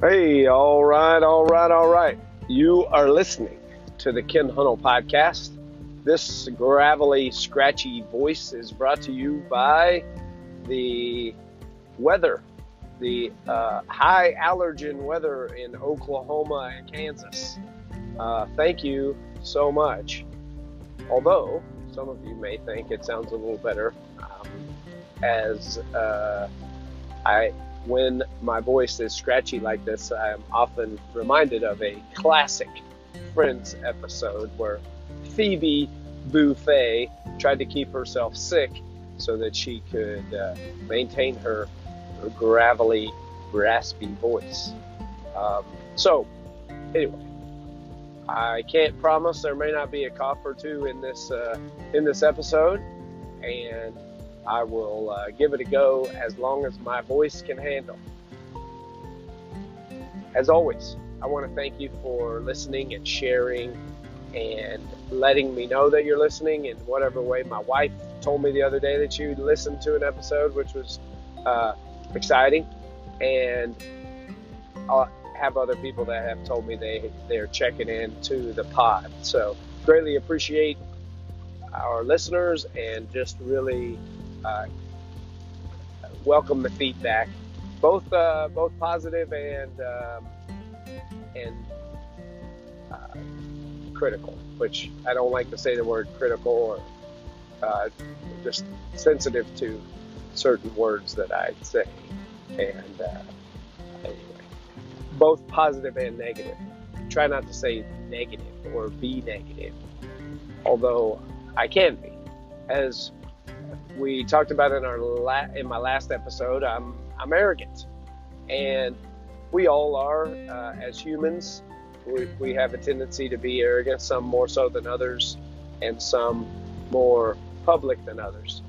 Hey, all right, all right, all right. You are listening to the Ken Hunnell podcast. This gravelly, scratchy voice is brought to you by the weather, the uh, high allergen weather in Oklahoma and Kansas. Uh, thank you so much. Although some of you may think it sounds a little better um, as uh, I when my voice is scratchy like this, I'm often reminded of a classic Friends episode where Phoebe Buffay tried to keep herself sick so that she could uh, maintain her, her, gravelly, raspy voice. Um, so, anyway, I can't promise there may not be a cough or two in this uh, in this episode, and I will uh, give it a go as long as my voice can handle. As always, I want to thank you for listening and sharing and letting me know that you're listening in whatever way. My wife told me the other day that you listened to an episode, which was uh, exciting, and I have other people that have told me they they're checking in to the pod. So greatly appreciate our listeners and just really uh, welcome the feedback, both uh, both positive and um, and uh, critical. Which I don't like to say the word critical or uh, just sensitive to certain words that I say, and uh, anyway, both positive and negative. Try not to say negative or be negative, although I can be, as we talked about in our la- in my last episode, I'm I'm arrogant, and we all are uh, as humans. We, we have a tendency to be arrogant, some more so than others, and some more public than others.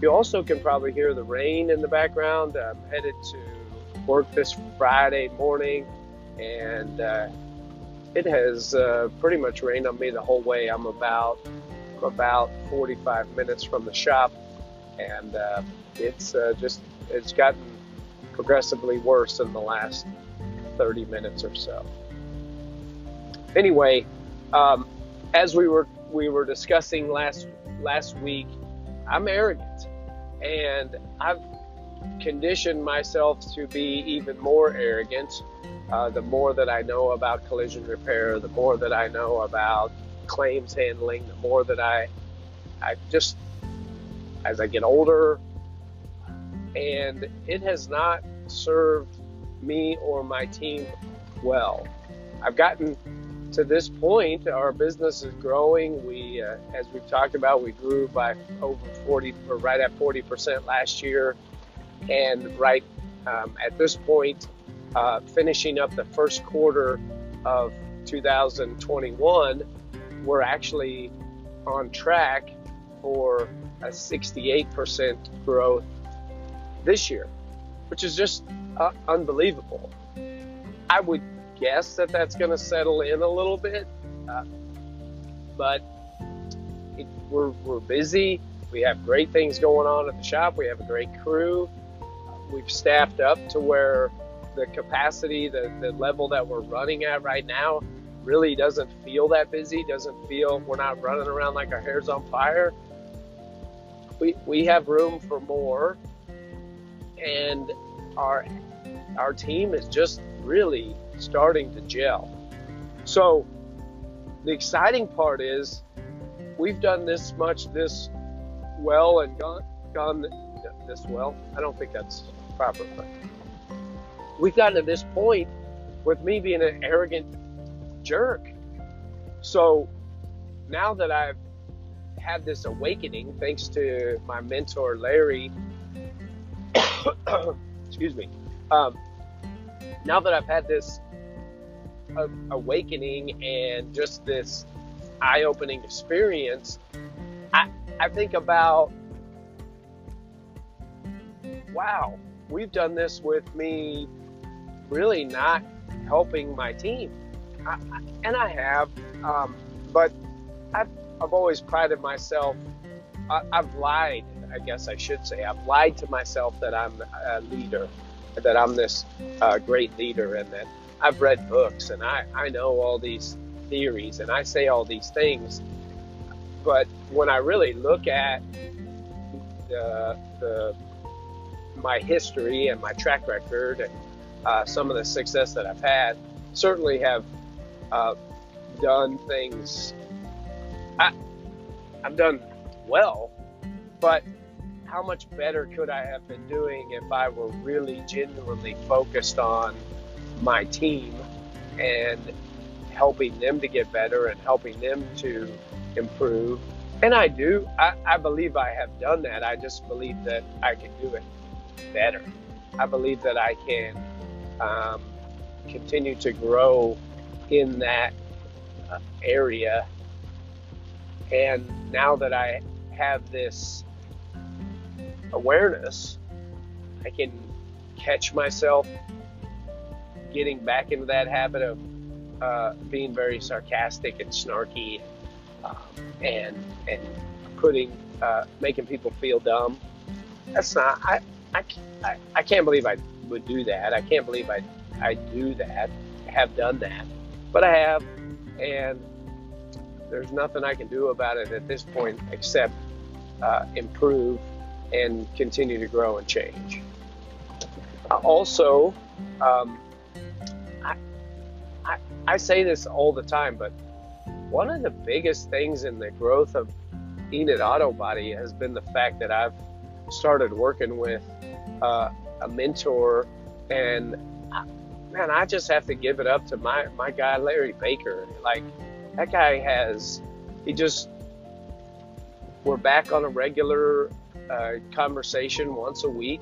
You also can probably hear the rain in the background. I'm headed to work this Friday morning, and uh, it has uh, pretty much rained on me the whole way. I'm about about 45 minutes from the shop and uh, it's uh, just it's gotten progressively worse in the last 30 minutes or so. Anyway, um, as we were we were discussing last last week, I'm arrogant, and I've conditioned myself to be even more arrogant. Uh, the more that I know about collision repair, the more that I know about claims handling, the more that I I just as I get older, and it has not served me or my team well. I've gotten to this point, our business is growing. We, uh, as we've talked about, we grew by over 40, or right at 40% last year, and right um, at this point, uh, finishing up the first quarter of 2021, we're actually on track for a 68% growth this year, which is just uh, unbelievable. I would guess that that's going to settle in a little bit, uh, but it, we're, we're busy. We have great things going on at the shop. We have a great crew. We've staffed up to where the capacity, the, the level that we're running at right now, really doesn't feel that busy. Doesn't feel we're not running around like our hair's on fire we, we have room for more. And our our team is just really starting to gel. So the exciting part is we've done this much this well and gone gone this well. I don't think that's proper but we've gotten to this point with me being an arrogant jerk. So now that i've had this awakening thanks to my mentor Larry. Excuse me. Um, now that I've had this uh, awakening and just this eye-opening experience, I I think about wow, we've done this with me really not helping my team, I, and I have, um, but I've I've always prided myself. I, have lied, I guess I should say. I've lied to myself that I'm a leader. that I'm this uh, great leader and that I've read books and I, I know all these theories and I say all these things. But when I really look at the, the my history and my track record and uh, some of the success that I've had, certainly have uh, done things. I, I've done well, but how much better could I have been doing if I were really genuinely focused on my team and helping them to get better and helping them to improve? And I do. I, I believe I have done that. I just believe that I can do it better. I believe that I can um, continue to grow in that uh, area. And now that I have this awareness, I can catch myself getting back into that habit of uh, being very sarcastic and snarky, um, and and putting uh, making people feel dumb. That's not. I, I I I can't believe I would do that. I can't believe I I do that. Have done that, but I have, and there's nothing I can do about it at this point except uh, improve and continue to grow and change. Uh, also, um, I, I, I say this all the time, but one of the biggest things in the growth of Enid Auto Body has been the fact that I've started working with uh, a mentor, and I, man, I just have to give it up to my my guy Larry Baker. Like that guy has, he just we're back on a regular uh, conversation once a week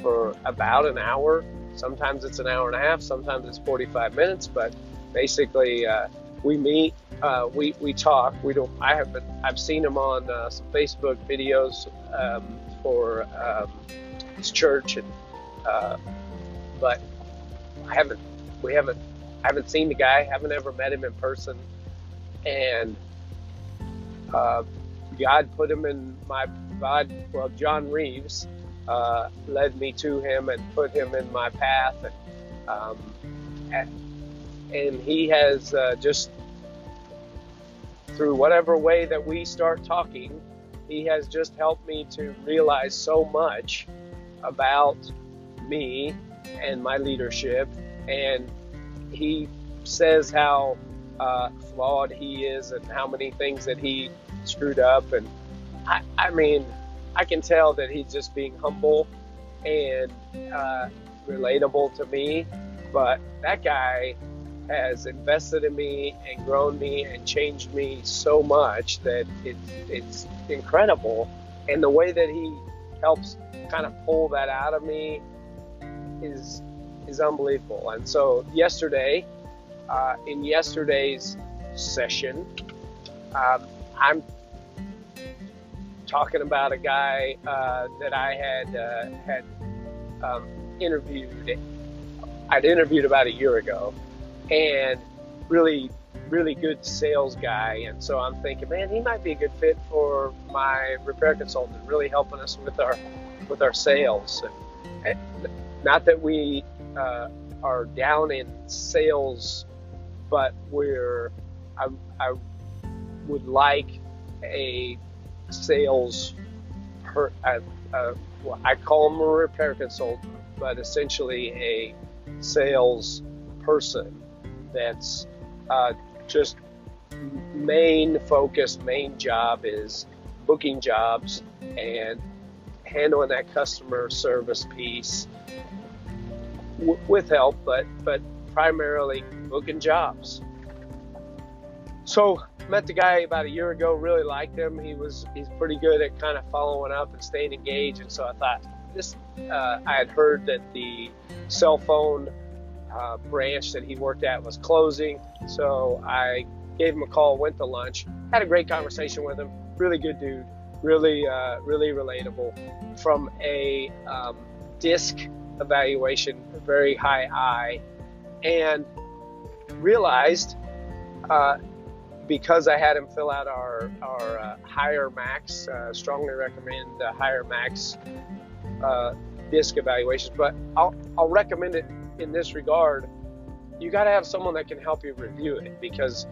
for about an hour. Sometimes it's an hour and a half, sometimes it's 45 minutes, but basically uh, we meet, uh, we, we talk. We don't. I haven't. I've seen him on uh, some Facebook videos um, for um, his church, and uh, but I haven't. We haven't. I haven't seen the guy. Haven't ever met him in person, and uh, God put him in my God, well, John Reeves uh, led me to him and put him in my path, and um, and he has uh, just through whatever way that we start talking, he has just helped me to realize so much about me and my leadership, and he says how uh, flawed he is and how many things that he screwed up and I, I mean, I can tell that he's just being humble and uh, relatable to me. But that guy has invested in me and grown me and changed me so much that it's it's incredible. And the way that he helps kind of pull that out of me is is unbelievable. And so yesterday, uh, in yesterday's session, um, I'm talking about a guy uh, that I had uh, had um, interviewed. I'd interviewed about a year ago, and really, really good sales guy. And so I'm thinking, man, he might be a good fit for my repair consultant, really helping us with our with our sales. And not that we uh, are down in sales, but we're I, I would like a sales per, uh, uh, well, I call him a repair consultant, but essentially a sales person that's uh, just main focus, main job is booking jobs and handling that customer service piece w- with help, but but primarily booking jobs. So met the guy about a year ago. Really liked him. He was he's pretty good at kind of following up and staying engaged. And so I thought this. Uh, I had heard that the cell phone uh, branch that he worked at was closing. So I gave him a call, went to lunch, had a great conversation with him. Really good dude. Really, uh, really relatable. From a um, disc evaluation, very high I, and realized uh, because I had him fill out our our uh, higher max, uh, strongly recommend the higher max uh, disc evaluations, but I'll I'll recommend it in this regard. You got to have someone that can help you review it because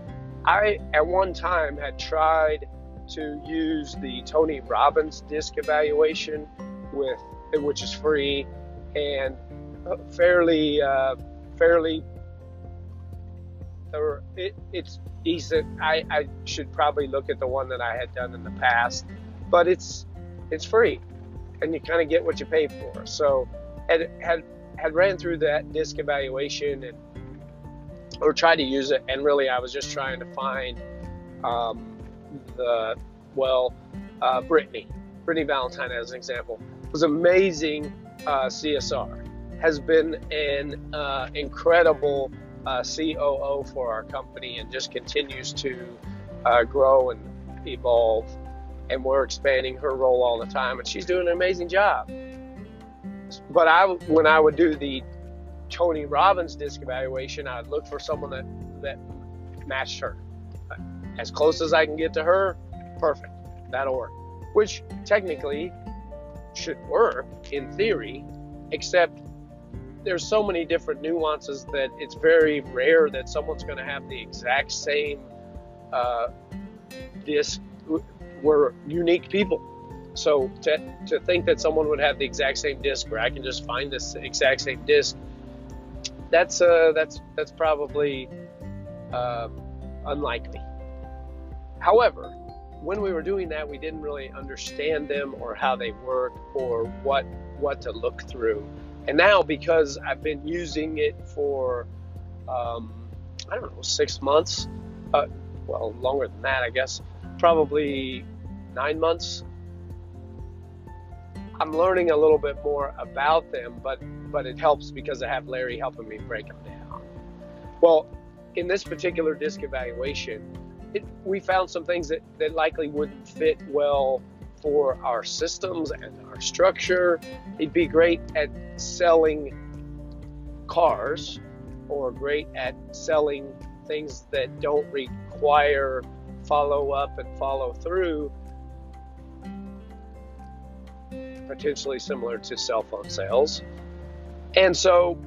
I at one time had tried to use the Tony Robbins disc evaluation with which is free and fairly uh, fairly or it, it's decent. I, I should probably look at the one that I had done in the past, but it's it's free, and you kind of get what you pay for. So had had had ran through that disc evaluation and or tried to use it, and really I was just trying to find um, the well, uh, Brittany, Brittany Valentine as an example, was amazing uh, CSR, has been an uh, incredible uh, COO for our company, and just continues to uh, grow and evolve. And we're expanding her role all the time, and she's doing an amazing job. But I, when I would do the Tony Robbins disc evaluation, I'd look for someone that that matched her. As close as I can get to her, perfect. That'll work. Which technically should work in theory, except there's so many different nuances that it's very rare that someone's going to have the exact same uh, disc. We're unique people. So to, to think that someone would have the exact same disc, where I can just find this exact same disc, that's uh, that's that's probably uh, unlikely. However, when we were doing that, we didn't really understand them or how they work or what what to look through. And now, because I've been using it for um, I don't know six months, uh, well longer than that, I guess, probably nine months. I'm learning a little bit more about them, but but it helps because I have Larry helping me break them down. Well, in this particular disc evaluation, it, we found some things that, that likely wouldn't fit well for our systems and our structure. He'd be great at selling cars or great at selling things that don't require follow up and follow through, potentially similar to cell phone sales. And so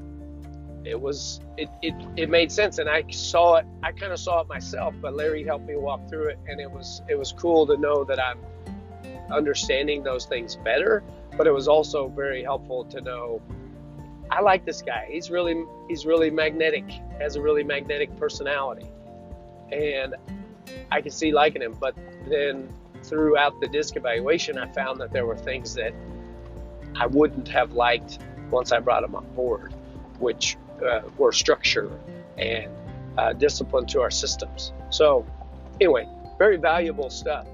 it was it, it it made sense and i saw it i kind of saw it myself but larry helped me walk through it and it was it was cool to know that i'm understanding those things better but it was also very helpful to know i like this guy he's really he's really magnetic has a really magnetic personality and i could see liking him but then throughout the disc evaluation i found that there were things that i wouldn't have liked once i brought him on board which uh, or structure and uh, discipline to our systems. So, anyway, very valuable stuff.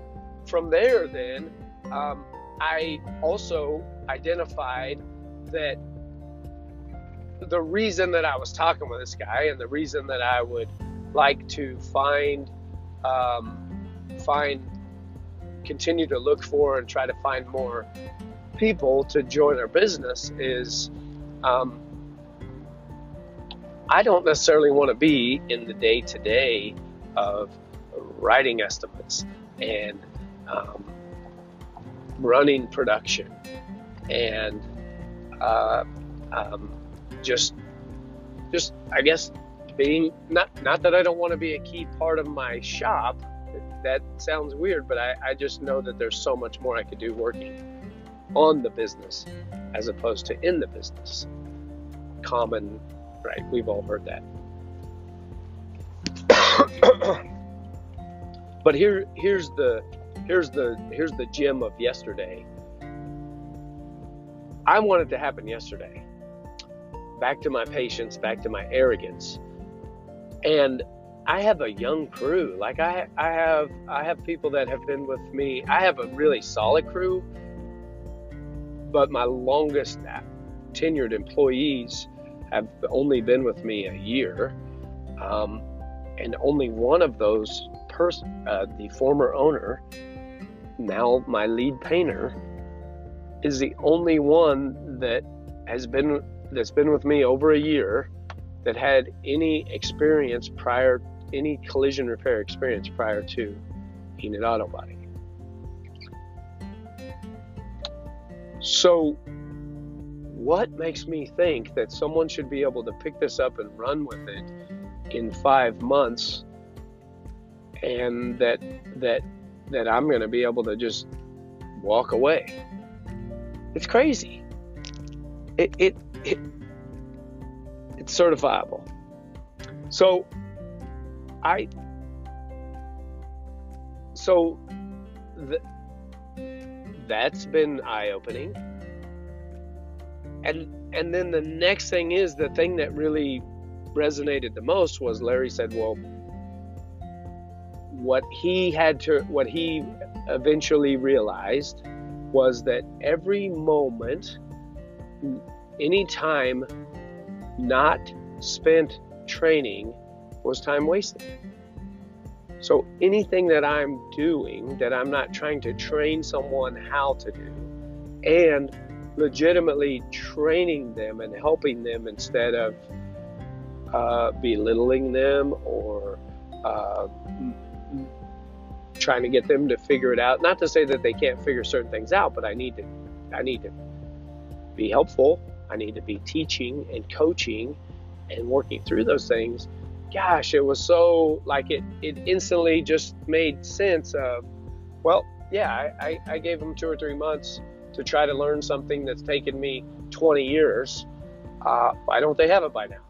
From there, then, um, I also identified that the reason that I was talking with this guy and the reason that I would like to find, um, find, continue to look for and try to find more people to join our business is um, I don't necessarily want to be in the day to day of writing estimates and um, running production and uh, um, just just I guess being not not that I don't want to be a key part of my shop. That sounds weird, but I, I just know that there's so much more I could do working on the business as opposed to in the business. Common right? We've all heard that. but here, here's the, here's the, here's the gem of yesterday. I want it to happen yesterday. Back to my patience, back to my arrogance, and I have a young crew. Like I, I have, I have people that have been with me. I have a really solid crew, but my longest tenured employees have only been with me a year, um, and only one of those person, uh, the former owner, now my lead painter, is the only one that has been that's been with me over a year that had any experience prior any collision repair experience prior to Enid Auto Body. So what makes me think that someone should be able to pick this up and run with it in five months and that that that I'm going to be able to just walk away. It's crazy. It it, it it's certifiable. So I so th- that's been eye-opening. And and then the next thing is the thing that really resonated the most was Larry said, "Well, what he had to what he eventually realized was that every moment any time not spent training was time wasted. So anything that i'm doing that i'm not trying to train someone how to do and legitimately training them and helping them instead of uh, belittling them or uh, trying to get them to figure it out. Not to say that they can't figure certain things out, but I need to I need to be helpful. I need to be teaching and coaching and working through those things. Gosh, it was so like it it instantly just made sense of well, yeah, I, I, I gave them two or three months to try to learn something that's taken me 20 years. Uh, why don't they have it by now?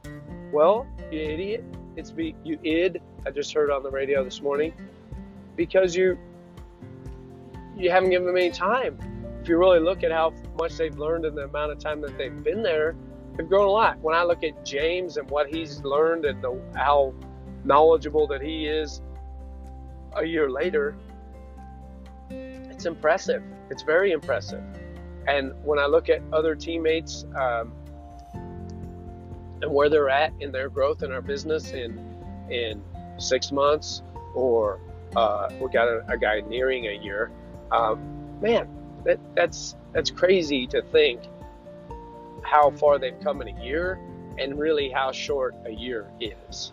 Well, you idiot. It's be you id. I just heard on the radio this morning because you you haven't given them any time. If you really look at how much they've learned in the amount of time that they've been there, they've grown a lot. When I look at James and what he's learned and the, how knowledgeable that he is a year later, it's impressive. It's very impressive. And when I look at other teammates um, and where they're at in their growth in our business in in six months or uh, we got a, a, guy nearing a year. Um, man, that, that's that's crazy to think how far they've come in a year, and really how short a year is.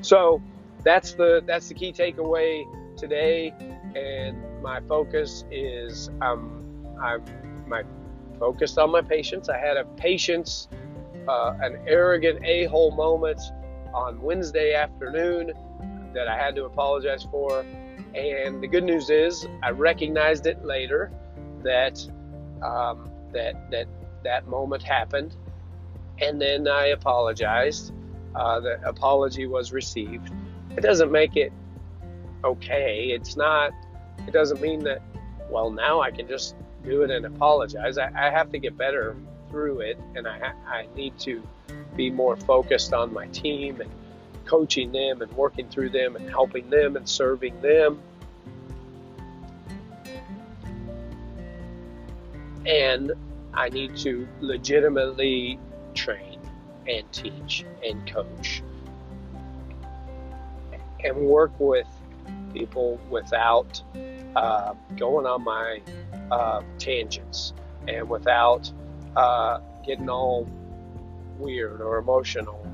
So that's the that's the key takeaway today, and my focus is um, I'm my focused on my patience. I had a patience, uh, an arrogant a-hole moment on Wednesday afternoon that I had to apologize for. And the good news is, I recognized it later that um, that that that moment happened, and then I apologized. Uh, the apology was received. It doesn't make it okay. It's not. It doesn't mean that. Well, now I can just do it and apologize. I, I have to get better through it, and I I need to be more focused on my team and coaching them and working through them and helping them and serving them. And I need to legitimately train and teach and coach and work with people without uh, going on my uh, tangents and without uh, getting all weird or emotional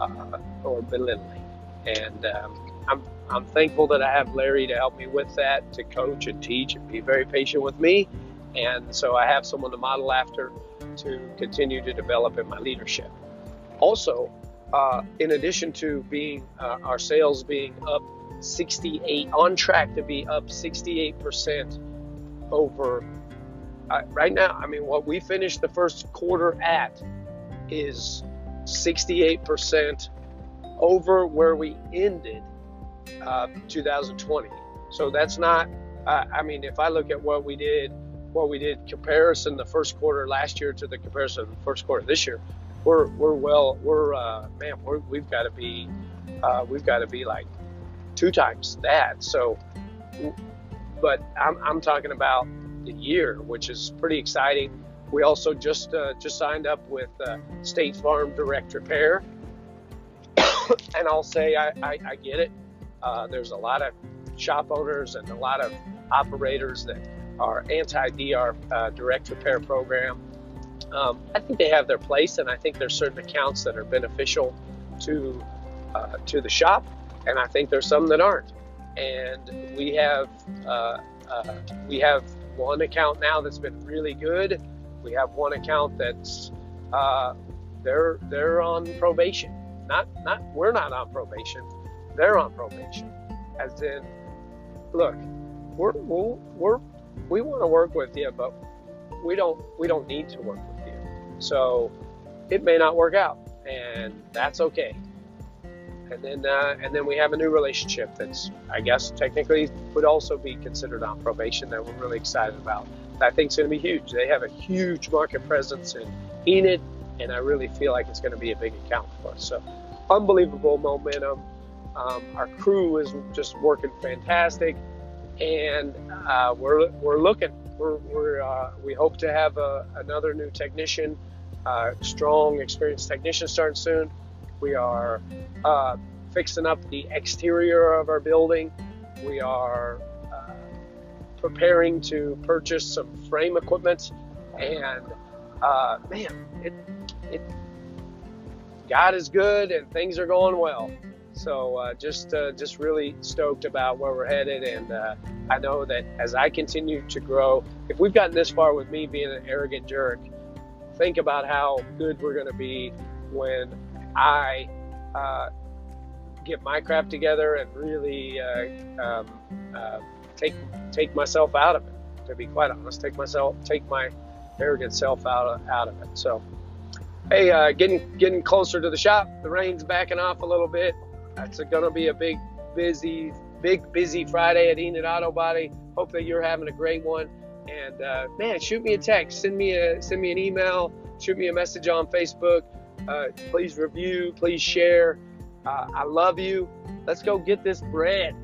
uh, or belittling. And um, I'm, I'm thankful that I have Larry to help me with that, to coach and teach and be very patient with me. And so I have someone to model after to continue to develop in my leadership. Also, uh, in addition to being uh, our sales being up 68, on track to be up 68% over uh, right now, I mean, what we finished the first quarter at is 68% over where we ended uh, 2020. So that's not, uh, I mean, if I look at what we did, what we did comparison the first quarter last year to the comparison the first quarter this year, we're, we're well, we're, uh, man, we're, we've got to be, uh, we've got to be like two times that. So, but I'm, I'm talking about the year, which is pretty exciting. We also just uh, just signed up with uh, State Farm Direct Repair, and I'll say I, I, I get it. Uh, there's a lot of shop owners and a lot of operators that are anti-DR uh, direct repair program. Um, I think they have their place, and I think there's certain accounts that are beneficial to uh, to the shop, and I think there's some that aren't. And we have uh, we have one account now that's been really good We have one account that's uh, they're they're on probation. Not not we're not on probation. They're on probation. As in, look, we're we're, we're we want to work with you, but we don't we don't need to work with you. So it may not work out, and that's okay. And then uh, and then we have a new relationship that's I guess technically would also be considered on probation that we're really excited about. I think it's going to be huge. They have a huge market presence in Enid, and I really feel like it's going to be a big account for us. So unbelievable momentum. Um, our crew is just working fantastic, and uh, we're we're looking. We're, we're uh, we hope to have a, another new technician, uh, strong, experienced technician starting soon. We are uh, fixing up the exterior of our building. We are uh, preparing to purchase some frame equipment, and uh, man, it it God is good and things are going well. So uh, just uh, just really stoked about where we're headed, and uh, I know that as I continue to grow, if we've gotten this far with me being an arrogant jerk, think about how good we're going to be when I uh, get my crap together and really uh, um, take take myself out of it. To be quite honest, take myself take my arrogant self out of, out of it. So hey, uh, getting getting closer to the shop. The rain's backing off a little bit. It's going to be a big, busy, big, busy Friday at Enid Auto Body. Hope that you're having a great one. And uh, man, shoot me a text, send me a send me an email, shoot me a message on Facebook. Uh, please review, please share. Uh, I love you. Let's go get this bread.